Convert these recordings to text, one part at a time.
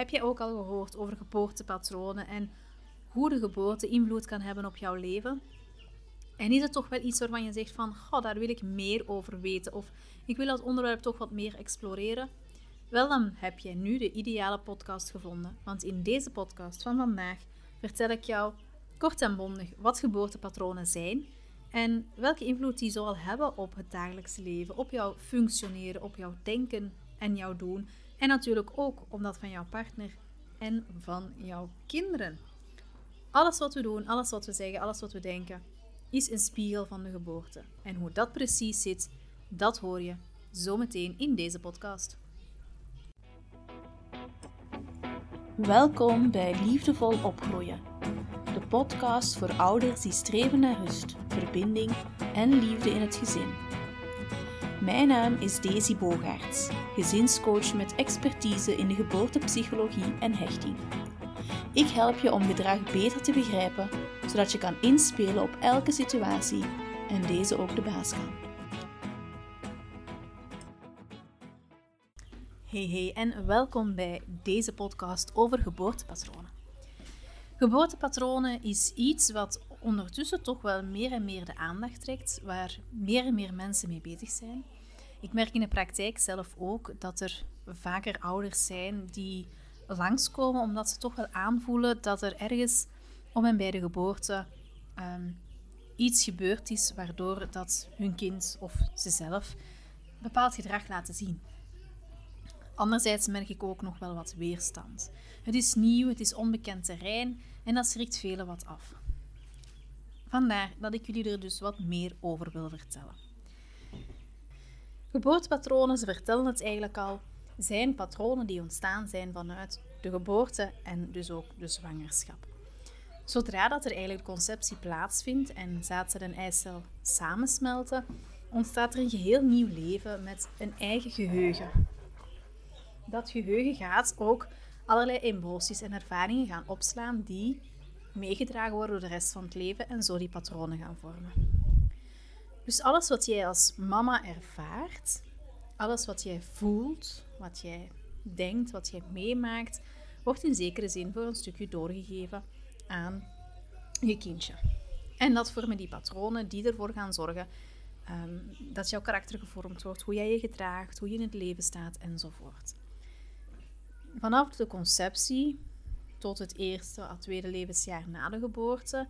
Heb jij ook al gehoord over geboortepatronen en hoe de geboorte invloed kan hebben op jouw leven? En is het toch wel iets waarvan je zegt van, goh, daar wil ik meer over weten of ik wil dat onderwerp toch wat meer exploreren? Wel, dan heb jij nu de ideale podcast gevonden, want in deze podcast van vandaag vertel ik jou kort en bondig wat geboortepatronen zijn en welke invloed die zoal hebben op het dagelijkse leven, op jouw functioneren, op jouw denken en jouw doen. En natuurlijk ook om dat van jouw partner en van jouw kinderen. Alles wat we doen, alles wat we zeggen, alles wat we denken, is een spiegel van de geboorte. En hoe dat precies zit, dat hoor je zometeen in deze podcast. Welkom bij Liefdevol Opgroeien, de podcast voor ouders die streven naar rust, verbinding en liefde in het gezin. Mijn naam is Daisy Bogaerts, gezinscoach met expertise in de geboortepsychologie en hechting. Ik help je om gedrag beter te begrijpen, zodat je kan inspelen op elke situatie en deze ook de baas kan. Hey hey en welkom bij deze podcast over geboortepatronen. Geboortepatronen is iets wat ondertussen toch wel meer en meer de aandacht trekt, waar meer en meer mensen mee bezig zijn. Ik merk in de praktijk zelf ook dat er vaker ouders zijn die langskomen omdat ze toch wel aanvoelen dat er ergens om en bij de geboorte um, iets gebeurd is waardoor dat hun kind of zezelf bepaald gedrag laten zien. Anderzijds merk ik ook nog wel wat weerstand. Het is nieuw, het is onbekend terrein en dat schrikt velen wat af. Vandaar dat ik jullie er dus wat meer over wil vertellen. Geboortepatronen, ze vertellen het eigenlijk al, zijn patronen die ontstaan zijn vanuit de geboorte en dus ook de zwangerschap. Zodra dat er eigenlijk conceptie plaatsvindt en zaadcel en eicel samensmelten, ontstaat er een geheel nieuw leven met een eigen geheugen. Dat geheugen gaat ook allerlei emoties en ervaringen gaan opslaan die meegedragen worden door de rest van het leven en zo die patronen gaan vormen. Dus alles wat jij als mama ervaart, alles wat jij voelt, wat jij denkt, wat jij meemaakt, wordt in zekere zin voor een stukje doorgegeven aan je kindje. En dat vormen die patronen die ervoor gaan zorgen um, dat jouw karakter gevormd wordt, hoe jij je gedraagt, hoe je in het leven staat enzovoort. Vanaf de conceptie tot het eerste à tweede levensjaar na de geboorte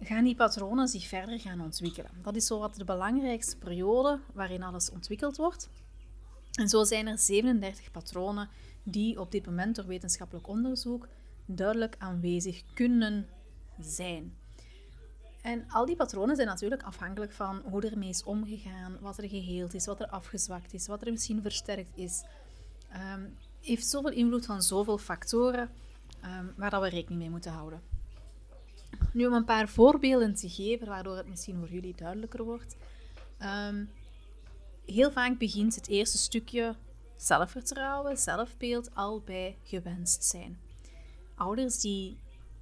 gaan die patronen zich verder gaan ontwikkelen. Dat is zo wat de belangrijkste periode waarin alles ontwikkeld wordt. En zo zijn er 37 patronen die op dit moment door wetenschappelijk onderzoek duidelijk aanwezig kunnen zijn. En al die patronen zijn natuurlijk afhankelijk van hoe er mee is omgegaan, wat er geheeld is, wat er afgezwakt is, wat er misschien versterkt is. Um, heeft zoveel invloed van zoveel factoren um, waar dat we rekening mee moeten houden. Nu om een paar voorbeelden te geven, waardoor het misschien voor jullie duidelijker wordt. Um, heel vaak begint het eerste stukje zelfvertrouwen, zelfbeeld al bij gewenst zijn. Ouders die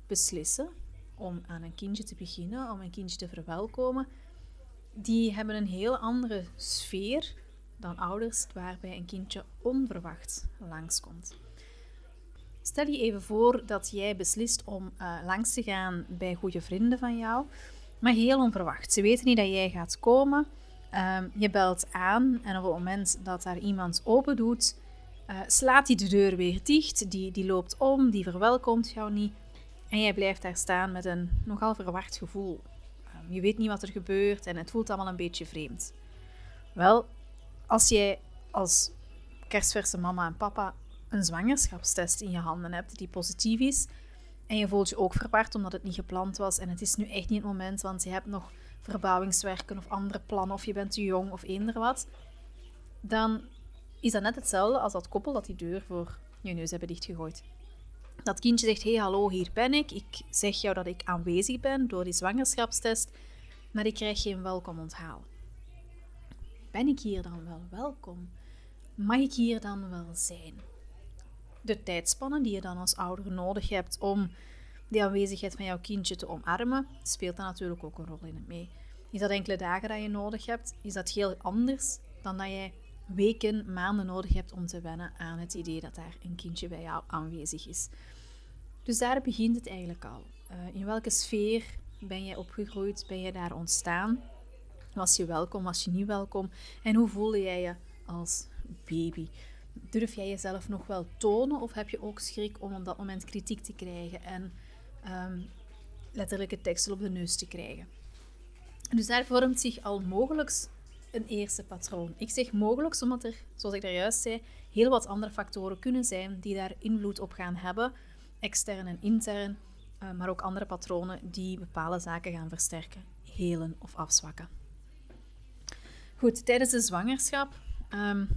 beslissen om aan een kindje te beginnen, om een kindje te verwelkomen, die hebben een heel andere sfeer dan ouders waarbij een kindje onverwacht langskomt. Stel je even voor dat jij beslist om uh, langs te gaan bij goede vrienden van jou, maar heel onverwacht. Ze weten niet dat jij gaat komen. Um, je belt aan en op het moment dat daar iemand open doet, uh, slaat hij de deur weer dicht. Die, die loopt om, die verwelkomt jou niet. En jij blijft daar staan met een nogal verwacht gevoel. Um, je weet niet wat er gebeurt en het voelt allemaal een beetje vreemd. Wel, als jij als kerstverse mama en papa een zwangerschapstest in je handen hebt die positief is en je voelt je ook verward omdat het niet gepland was en het is nu echt niet het moment, want je hebt nog verbouwingswerken of andere plannen of je bent te jong of eender wat, dan is dat net hetzelfde als dat koppel dat die deur voor je neus hebben dichtgegooid. Dat kindje zegt, hey hallo, hier ben ik. Ik zeg jou dat ik aanwezig ben door die zwangerschapstest, maar ik krijg geen welkom onthaal. Ben ik hier dan wel welkom? Mag ik hier dan wel zijn? De tijdspannen die je dan als ouder nodig hebt om die aanwezigheid van jouw kindje te omarmen, speelt dan natuurlijk ook een rol in mee. Is dat enkele dagen dat je nodig hebt? Is dat heel anders dan dat jij weken, maanden nodig hebt om te wennen aan het idee dat daar een kindje bij jou aanwezig is. Dus daar begint het eigenlijk al. Uh, in welke sfeer ben je opgegroeid? Ben je daar ontstaan? Was je welkom? Was je niet welkom? En hoe voelde jij je als baby? Durf jij jezelf nog wel tonen of heb je ook schrik om op dat moment kritiek te krijgen en um, letterlijk het tekstel op de neus te krijgen? Dus daar vormt zich al mogelijk een eerste patroon. Ik zeg mogelijk omdat er, zoals ik daar juist zei, heel wat andere factoren kunnen zijn die daar invloed op gaan hebben, extern en intern, uh, maar ook andere patronen die bepaalde zaken gaan versterken, helen of afzwakken. Goed, tijdens de zwangerschap um,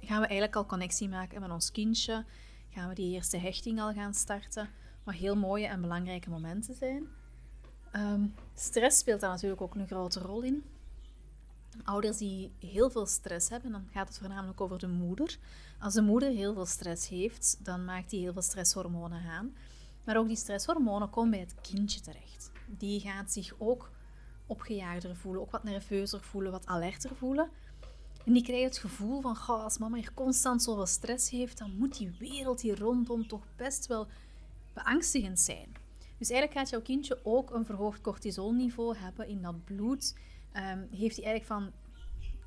gaan we eigenlijk al connectie maken met ons kindje. Gaan we die eerste hechting al gaan starten. Wat heel mooie en belangrijke momenten zijn. Um, stress speelt daar natuurlijk ook een grote rol in. Ouders die heel veel stress hebben, dan gaat het voornamelijk over de moeder. Als de moeder heel veel stress heeft, dan maakt die heel veel stresshormonen aan. Maar ook die stresshormonen komen bij het kindje terecht. Die gaat zich ook opgejaagder voelen, ook wat nerveuzer voelen, wat alerter voelen. En die krijgt het gevoel van, als mama hier constant zoveel stress heeft, dan moet die wereld hier rondom toch best wel beangstigend zijn. Dus eigenlijk gaat jouw kindje ook een verhoogd cortisolniveau hebben in dat bloed. Um, heeft hij eigenlijk van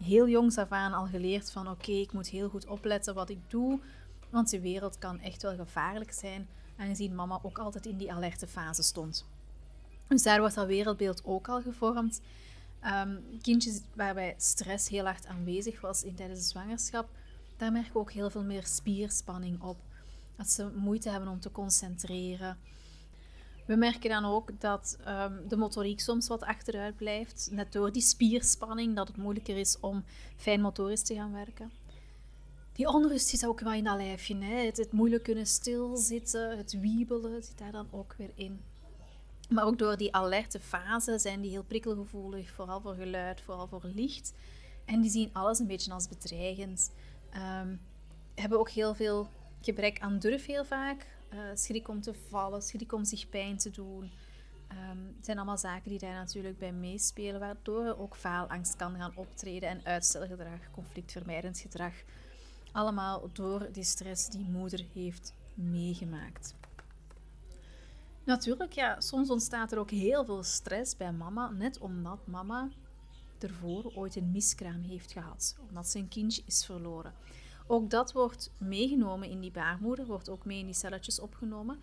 heel jongs af aan al geleerd van oké, ik moet heel goed opletten wat ik doe, want de wereld kan echt wel gevaarlijk zijn, aangezien mama ook altijd in die alerte fase stond. Dus daar wordt dat wereldbeeld ook al gevormd. Um, kindjes waarbij stress heel hard aanwezig was in, tijdens de zwangerschap, daar merken we ook heel veel meer spierspanning op. Dat ze moeite hebben om te concentreren. We merken dan ook dat um, de motoriek soms wat achteruit blijft, net door die spierspanning, dat het moeilijker is om fijnmotorisch te gaan werken. Die onrust zit ook wel in dat lijfje. Hè? Het, het moeilijk kunnen stilzitten, het wiebelen zit daar dan ook weer in. Maar ook door die alerte fase zijn die heel prikkelgevoelig, vooral voor geluid, vooral voor licht. En die zien alles een beetje als bedreigend. Um, hebben ook heel veel gebrek aan durf heel vaak. Uh, schrik om te vallen, schrik om zich pijn te doen. Um, het zijn allemaal zaken die daar natuurlijk bij meespelen, waardoor ook faalangst kan gaan optreden en uitstelgedrag, conflictvermijdend gedrag. Allemaal door die stress die moeder heeft meegemaakt. Natuurlijk, ja, soms ontstaat er ook heel veel stress bij mama, net omdat mama ervoor ooit een miskraam heeft gehad, omdat zijn kindje is verloren. Ook dat wordt meegenomen in die baarmoeder, wordt ook mee in die celletjes opgenomen.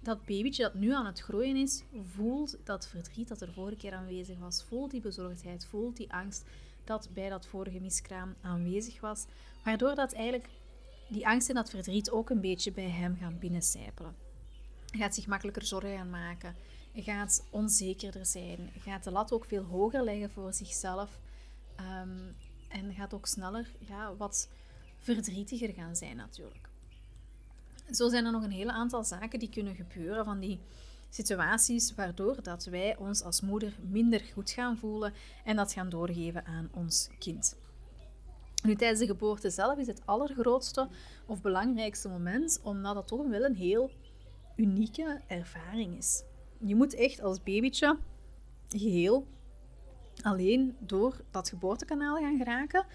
Dat babytje dat nu aan het groeien is, voelt dat verdriet dat er vorige keer aanwezig was, voelt die bezorgdheid, voelt die angst dat bij dat vorige miskraam aanwezig was, waardoor dat eigenlijk die angst en dat verdriet ook een beetje bij hem gaan binnencijpelen. Gaat zich makkelijker zorgen gaan maken. Gaat onzekerder zijn. Gaat de lat ook veel hoger leggen voor zichzelf. Um, en gaat ook sneller ja, wat verdrietiger gaan zijn natuurlijk. Zo zijn er nog een hele aantal zaken die kunnen gebeuren van die situaties waardoor dat wij ons als moeder minder goed gaan voelen en dat gaan doorgeven aan ons kind. Nu, tijdens de geboorte zelf is het allergrootste of belangrijkste moment, omdat dat toch wel een heel unieke ervaring is. Je moet echt als babytje geheel alleen door dat geboortekanaal gaan geraken.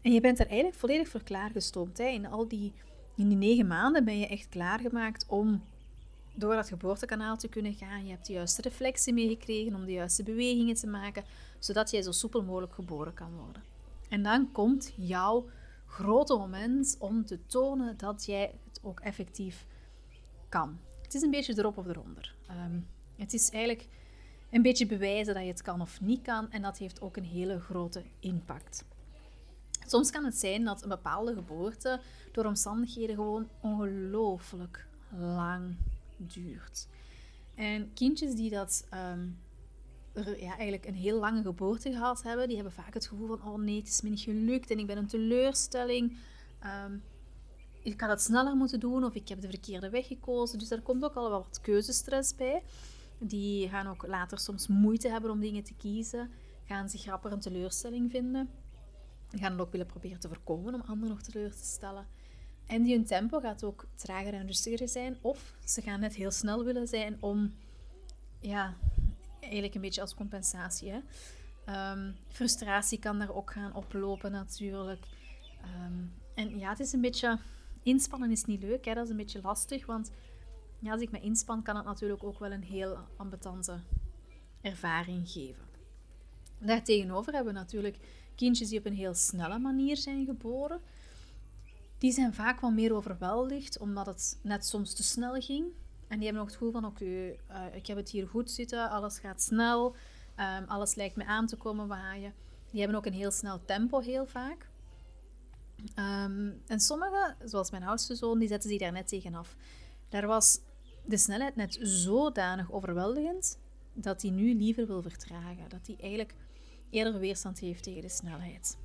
En je bent er eigenlijk volledig voor klaargestoomd. Hè. In al die, in die negen maanden ben je echt klaargemaakt om door dat geboortekanaal te kunnen gaan. Je hebt de juiste reflexen meegekregen om de juiste bewegingen te maken, zodat jij zo soepel mogelijk geboren kan worden. En dan komt jouw grote moment om te tonen dat jij het ook effectief kan. Het is een beetje erop of eronder. Um, het is eigenlijk een beetje bewijzen dat je het kan of niet kan en dat heeft ook een hele grote impact. Soms kan het zijn dat een bepaalde geboorte door omstandigheden gewoon ongelooflijk lang duurt. En kindjes die dat um, ja, eigenlijk een heel lange geboorte gehad hebben, die hebben vaak het gevoel van oh nee, het is me niet gelukt en ik ben een teleurstelling. Um, ik had het sneller moeten doen of ik heb de verkeerde weg gekozen. Dus daar komt ook al wat keuzestress bij. Die gaan ook later soms moeite hebben om dingen te kiezen, gaan zich rapper een teleurstelling vinden. Gaan het ook willen proberen te voorkomen om anderen nog teleur te stellen. En die hun tempo gaat ook trager en rustiger zijn. Of ze gaan net heel snel willen zijn om, ja, eigenlijk een beetje als compensatie. Um, frustratie kan daar ook gaan oplopen natuurlijk. Ehm, en ja, het is een beetje... Inspannen is niet leuk, hè? dat is een beetje lastig, want ja, als ik me inspan, kan het natuurlijk ook wel een heel ambetante ervaring geven. Daartegenover hebben we natuurlijk kindjes die op een heel snelle manier zijn geboren. Die zijn vaak wel meer overweldigd, omdat het net soms te snel ging. En die hebben ook het gevoel van, oké, uh, ik heb het hier goed zitten, alles gaat snel, um, alles lijkt me aan te komen waaien. Die hebben ook een heel snel tempo heel vaak. Um, en sommigen, zoals mijn oudste zoon, die zetten zich daar net tegenaf. Daar was de snelheid net zodanig overweldigend dat hij nu liever wil vertragen. Dat hij eigenlijk eerder weerstand heeft tegen de snelheid.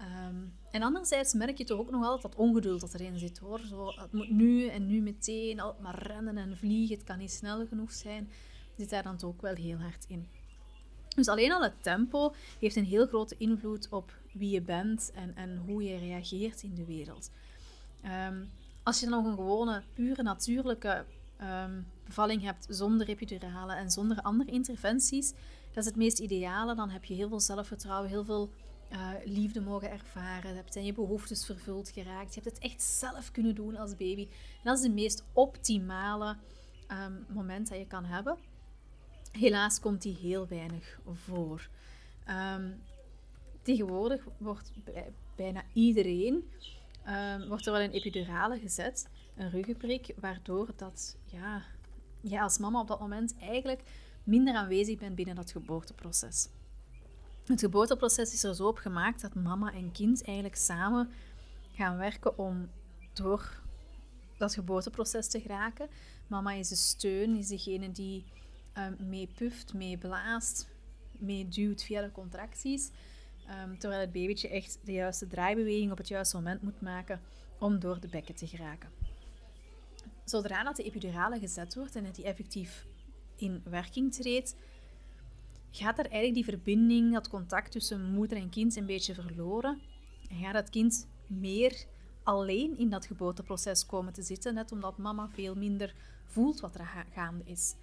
Um, en anderzijds merk je toch ook nog altijd dat ongeduld dat erin zit hoor. Zo, het moet nu en nu meteen, altijd maar rennen en vliegen, het kan niet snel genoeg zijn. Zit daar dan toch ook wel heel hard in. Dus alleen al het tempo heeft een heel grote invloed op wie je bent en, en hoe je reageert in de wereld. Um, als je nog een gewone, pure, natuurlijke um, bevalling hebt zonder epidurale en zonder andere interventies, dat is het meest ideale. Dan heb je heel veel zelfvertrouwen, heel veel uh, liefde mogen ervaren. Heb zijn je behoeftes vervuld geraakt. Je hebt het echt zelf kunnen doen als baby. Dat is het meest optimale um, moment dat je kan hebben. Helaas komt die heel weinig voor. Um, tegenwoordig wordt bijna iedereen um, wordt er wel een epidurale gezet, een ruggenprik, waardoor dat ja, je als mama op dat moment eigenlijk minder aanwezig bent binnen dat geboorteproces. Het geboorteproces is er zo op gemaakt dat mama en kind eigenlijk samen gaan werken om door dat geboorteproces te geraken. Mama is de steun, is degene die um, mee puft, mee blaast, mee duwt via de contracties. Um, terwijl het babytje echt de juiste draaibeweging op het juiste moment moet maken om door de bekken te geraken. Zodra dat de epidurale gezet wordt en het die effectief in werking treedt, gaat er eigenlijk die verbinding, dat contact tussen moeder en kind een beetje verloren. En gaat het kind meer alleen in dat geboorteproces komen te zitten, net omdat mama veel minder voelt wat er gaande is.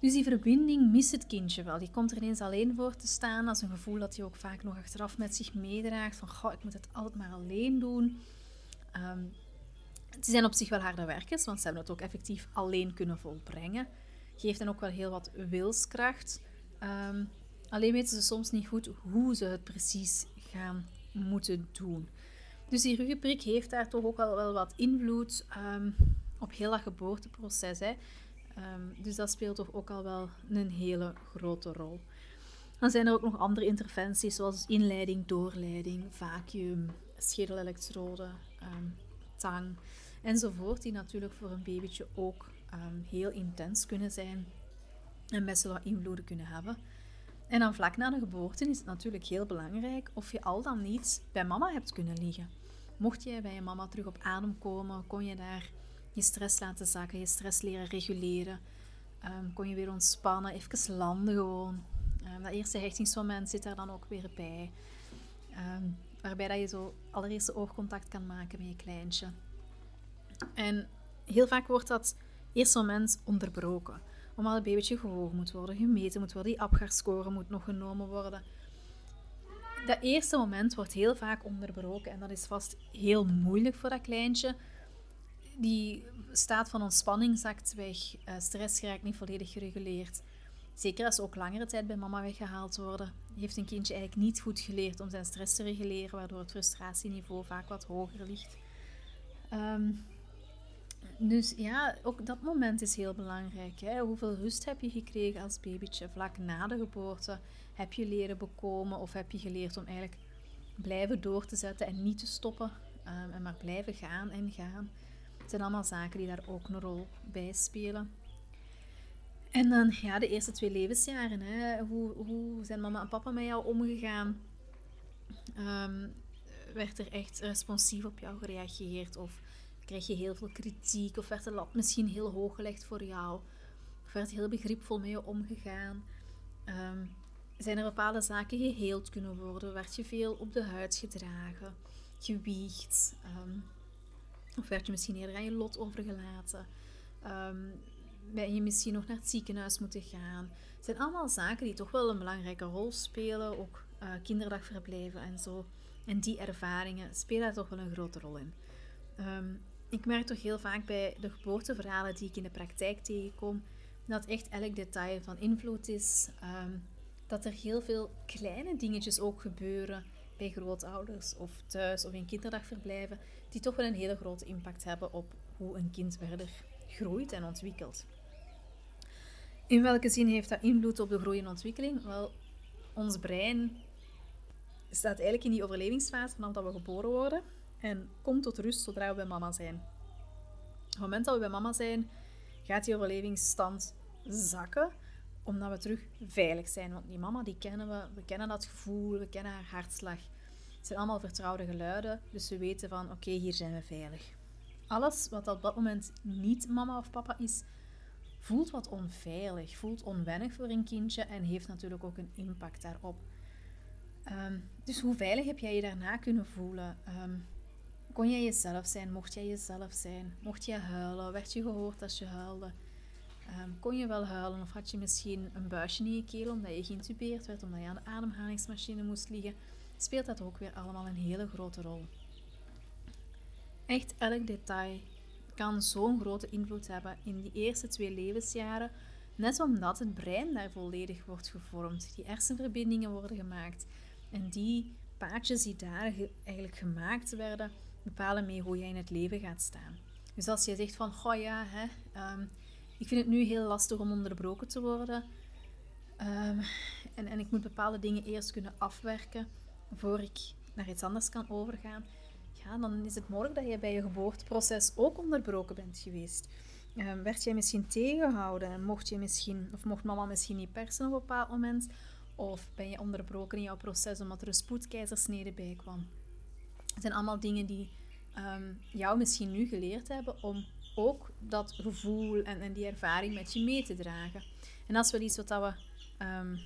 Dus die verbinding mist het kindje wel. Die komt er ineens alleen voor te staan. als een gevoel dat hij ook vaak nog achteraf met zich meedraagt. Van, goh, ik moet het altijd maar alleen doen. Um, ze zijn op zich wel harde werkers, want ze hebben het ook effectief alleen kunnen volbrengen. Geeft hen ook wel heel wat wilskracht. Um, alleen weten ze soms niet goed hoe ze het precies gaan moeten doen. Dus die ruggenprik heeft daar toch ook wel, wel wat invloed um, op heel dat geboorteproces. Hè. Um, dus dat speelt toch ook al wel een hele grote rol. Dan zijn er ook nog andere interventies, zoals inleiding, doorleiding, vacuüm, schedelelektrode, um, tang enzovoort, die natuurlijk voor een babytje ook um, heel intens kunnen zijn en best wel wat invloeden kunnen hebben. En dan vlak na de geboorte is het natuurlijk heel belangrijk of je al dan niet bij mama hebt kunnen liggen. Mocht jij bij je mama terug op adem komen, kon je daar je stress laten zakken, je stress leren reguleren. Um, kon je weer ontspannen, even landen gewoon. Um, dat eerste hechtingsmoment zit daar dan ook weer bij. Um, waarbij dat je zo allereerst oogcontact kan maken met je kleintje. En heel vaak wordt dat eerste moment onderbroken. Omdat het babytje gewogen moet worden, gemeten moet worden, die Apgar-score moet nog genomen worden. Dat eerste moment wordt heel vaak onderbroken en dat is vast heel moeilijk voor dat kleintje die staat van ontspanning zakt weg. Uh, stress geraakt niet volledig gereguleerd. Zeker als ze ook langere tijd bij mama weggehaald worden, heeft een kindje eigenlijk niet goed geleerd om zijn stress te reguleren, waardoor het frustratieniveau vaak wat hoger ligt. Ehm, dus ja, ook dat moment is heel belangrijk. Hè? Hoeveel rust heb je gekregen als babytje vlak na de geboorte? Heb je leren bekomen of heb je geleerd om eigenlijk blijven door te zetten en niet te stoppen um, en maar blijven gaan en gaan? Het zijn allemaal zaken die daar ook een rol bij spelen. En dan ja, de eerste twee levensjaren. Hè. Hoe, hoe zijn mama en papa met jou omgegaan? Um, werd er echt responsief op jou gereageerd? Of kreeg je heel veel kritiek? Of werd de lat misschien heel hoog gelegd voor jou? Of werd heel begripvol met je omgegaan? Um, zijn er bepaalde zaken geheeld kunnen worden? Werd je veel op de huid gedragen, gewiegd? Um, of werd je misschien eerder aan je lot overgelaten? Um, ben je misschien nog naar het ziekenhuis moeten gaan? Het zijn allemaal zaken die toch wel een belangrijke rol spelen. Ook uh, kinderdagverblijven en zo. En die ervaringen spelen daar toch wel een grote rol in. Ehm, ik merk toch heel vaak bij de geboorteverhalen die ik in de praktijk tegenkom, dat echt elk detail van invloed is. Ehm, dat er heel veel kleine dingetjes ook gebeuren bij grootouders of thuis of in kinderdagverblijven, die toch wel een hele grote impact hebben op hoe een kind verder groeit en ontwikkelt. In welke zin heeft dat invloed op de groei en ontwikkeling? Wel, ons brein staat eigenlijk in die overlevingsfase vanaf dat we geboren worden en komt tot rust zodra we bij mama zijn. Op het moment dat we bij mama zijn, gaat die overlevingsstand zakken, omdat we terug veilig zijn. Want die mama, die kennen we, we kennen dat gevoel, we kennen haar hartslag. Het zijn allemaal vertrouwde geluiden, dus we weten van oké, hier zijn we veilig. Alles wat op dat moment niet mama of papa is, voelt wat onveilig, voelt onwennig voor een kindje en heeft natuurlijk ook een impact daarop. Ehm, dus hoe veilig heb jij je daarna kunnen voelen? Um, kon jij jezelf zijn? Mocht jij jezelf zijn? Mocht je huilen? Werd je gehoord als je huilde? Ehm, kon je wel huilen of had je misschien een buisje in je keel omdat je geïntubeerd werd, omdat je aan de ademhalingsmachine moest liggen? Speelt dat ook weer allemaal een hele grote rol. Echt elk detail kan zo'n grote invloed hebben in die eerste twee levensjaren, net omdat het brein daar volledig wordt gevormd. Die hersenverbindingen worden gemaakt en die paadjes die daar eigenlijk gemaakt werden, bepalen mee hoe jij in het leven gaat staan. Dus als je zegt van, goh ja, hè, ehm, ik vind het nu heel lastig om onderbroken te worden um, en, en ik moet bepaalde dingen eerst kunnen afwerken voor ik naar iets anders kan overgaan, ja, dan is het mogelijk dat je bij je geboorteproces ook onderbroken bent geweest. Um, werd jij misschien tegengehouden? Mocht, je misschien, of mocht mama misschien niet persen op een bepaald moment? Of ben je onderbroken in jouw proces omdat er een spoedkeizersnede bij kwam? Het zijn allemaal dingen die um, jou misschien nu geleerd hebben om ook dat gevoel en, en, die ervaring met je mee te dragen. En dat is wel iets wat we um,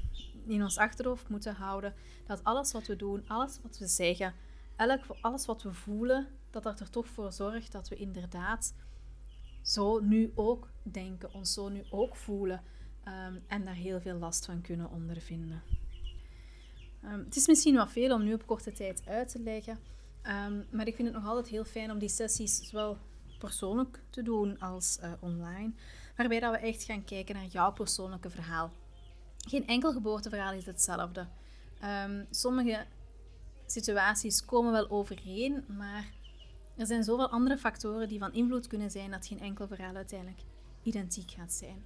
in ons achterhoofd moeten houden. Dat alles wat we doen, alles wat we zeggen, elk, alles wat we voelen, dat dat er toch voor zorgt dat we inderdaad zo nu ook denken, ons zo nu ook voelen um, en daar heel veel last van kunnen ondervinden. Um, het is misschien wat veel om nu op korte tijd uit te leggen, maar ik vind het nog altijd heel fijn om die sessies zowel persoonlijk te doen als uh, online, waarbij dat we echt gaan kijken naar jouw persoonlijke verhaal. Geen enkel geboorteverhaal is hetzelfde. sommige situaties komen wel overeen, maar er zijn zoveel andere factoren die van invloed kunnen zijn dat geen enkel verhaal uiteindelijk identiek gaat zijn.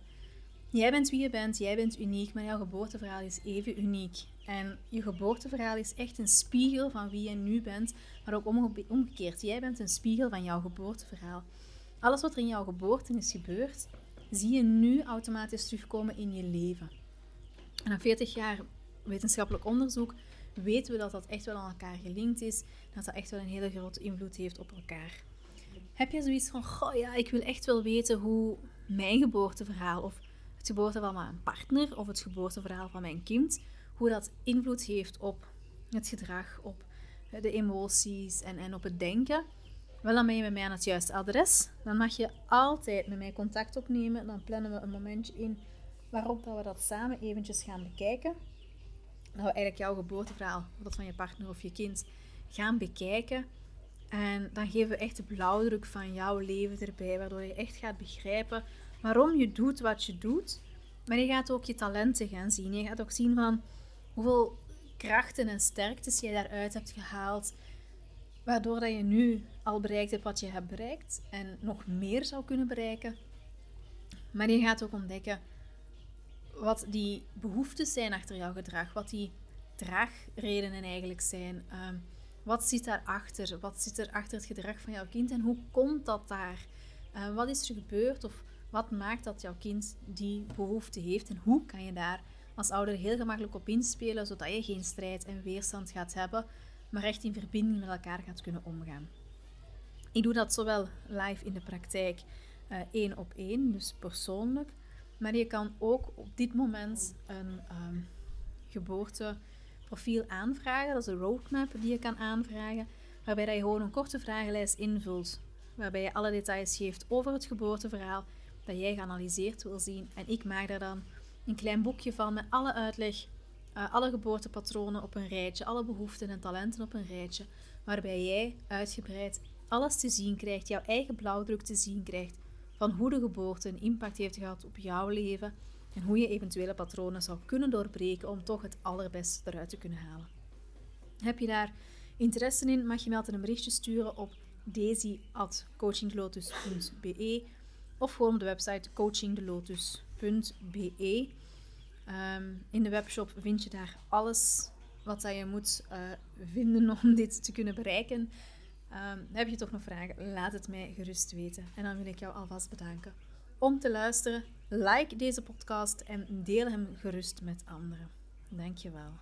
Jij bent wie je bent, jij bent uniek, maar jouw geboorteverhaal is even uniek. En je geboorteverhaal is echt een spiegel van wie je nu bent, maar ook omgekeerd. Jij bent een spiegel van jouw geboorteverhaal. Alles wat er in jouw geboorte is gebeurd, zie je nu automatisch terugkomen in je leven. En na 40 jaar wetenschappelijk onderzoek weten we dat dat echt wel aan elkaar gelinkt is. Dat dat echt wel een hele grote invloed heeft op elkaar. Heb je zoiets van, goh ja, ik wil echt wel weten hoe mijn geboorteverhaal of het geboorteverhaal van mijn partner of het geboorteverhaal van mijn kind, hoe dat invloed heeft op het gedrag, op de emoties en, en op het denken, wel, dan ben je met mij aan het juiste adres. Dan mag je altijd met mij contact opnemen. Dan plannen we een momentje in waarop dat we dat samen eventjes gaan bekijken dat we eigenlijk jouw geboorteverhaal, dat van je partner of je kind, gaan bekijken. En dan geven we echt de blauwdruk van jouw leven erbij, waardoor je echt gaat begrijpen waarom je doet wat je doet. Maar je gaat ook je talenten gaan zien. Je gaat ook zien van hoeveel krachten en sterktes jij daaruit hebt gehaald, waardoor dat je nu al bereikt hebt wat je hebt bereikt en nog meer zou kunnen bereiken. Maar je gaat ook ontdekken wat die behoeftes zijn achter jouw gedrag, wat die draagredenen eigenlijk zijn. Um, wat zit daarachter? Wat zit er achter het gedrag van jouw kind en hoe komt dat daar? Uh, wat is er gebeurd of wat maakt dat jouw kind die behoefte heeft en hoe kan je daar als ouder heel gemakkelijk op inspelen zodat je geen strijd en weerstand gaat hebben, maar echt in verbinding met elkaar gaat kunnen omgaan. Ik doe dat zowel live in de praktijk uh, één op één, dus persoonlijk, maar je kan ook op dit moment een um, geboorteprofiel aanvragen. Dat is een roadmap die je kan aanvragen, waarbij je gewoon een korte vragenlijst invult. Waarbij je alle details geeft over het geboorteverhaal dat jij geanalyseerd wil zien. En ik maak daar dan een klein boekje van met alle uitleg uh, alle geboortepatronen op een rijtje, alle behoeften en talenten op een rijtje, waarbij jij uitgebreid alles te zien krijgt, jouw eigen blauwdruk te zien krijgt van hoe de geboorte een impact heeft gehad op jouw leven en hoe je eventuele patronen zou kunnen doorbreken om toch het allerbeste eruit te kunnen halen. Heb je daar interesse in, mag je me altijd een berichtje sturen op daisy.coachingdelotus.be of gewoon op de website coachingdelotus.be. Um, in de webshop vind je daar alles wat je moet uh, vinden om dit te kunnen bereiken. Um, heb je toch nog vragen? Laat het mij gerust weten. En dan wil ik jou alvast bedanken om te luisteren. Like deze podcast en deel hem gerust met anderen. Dankjewel.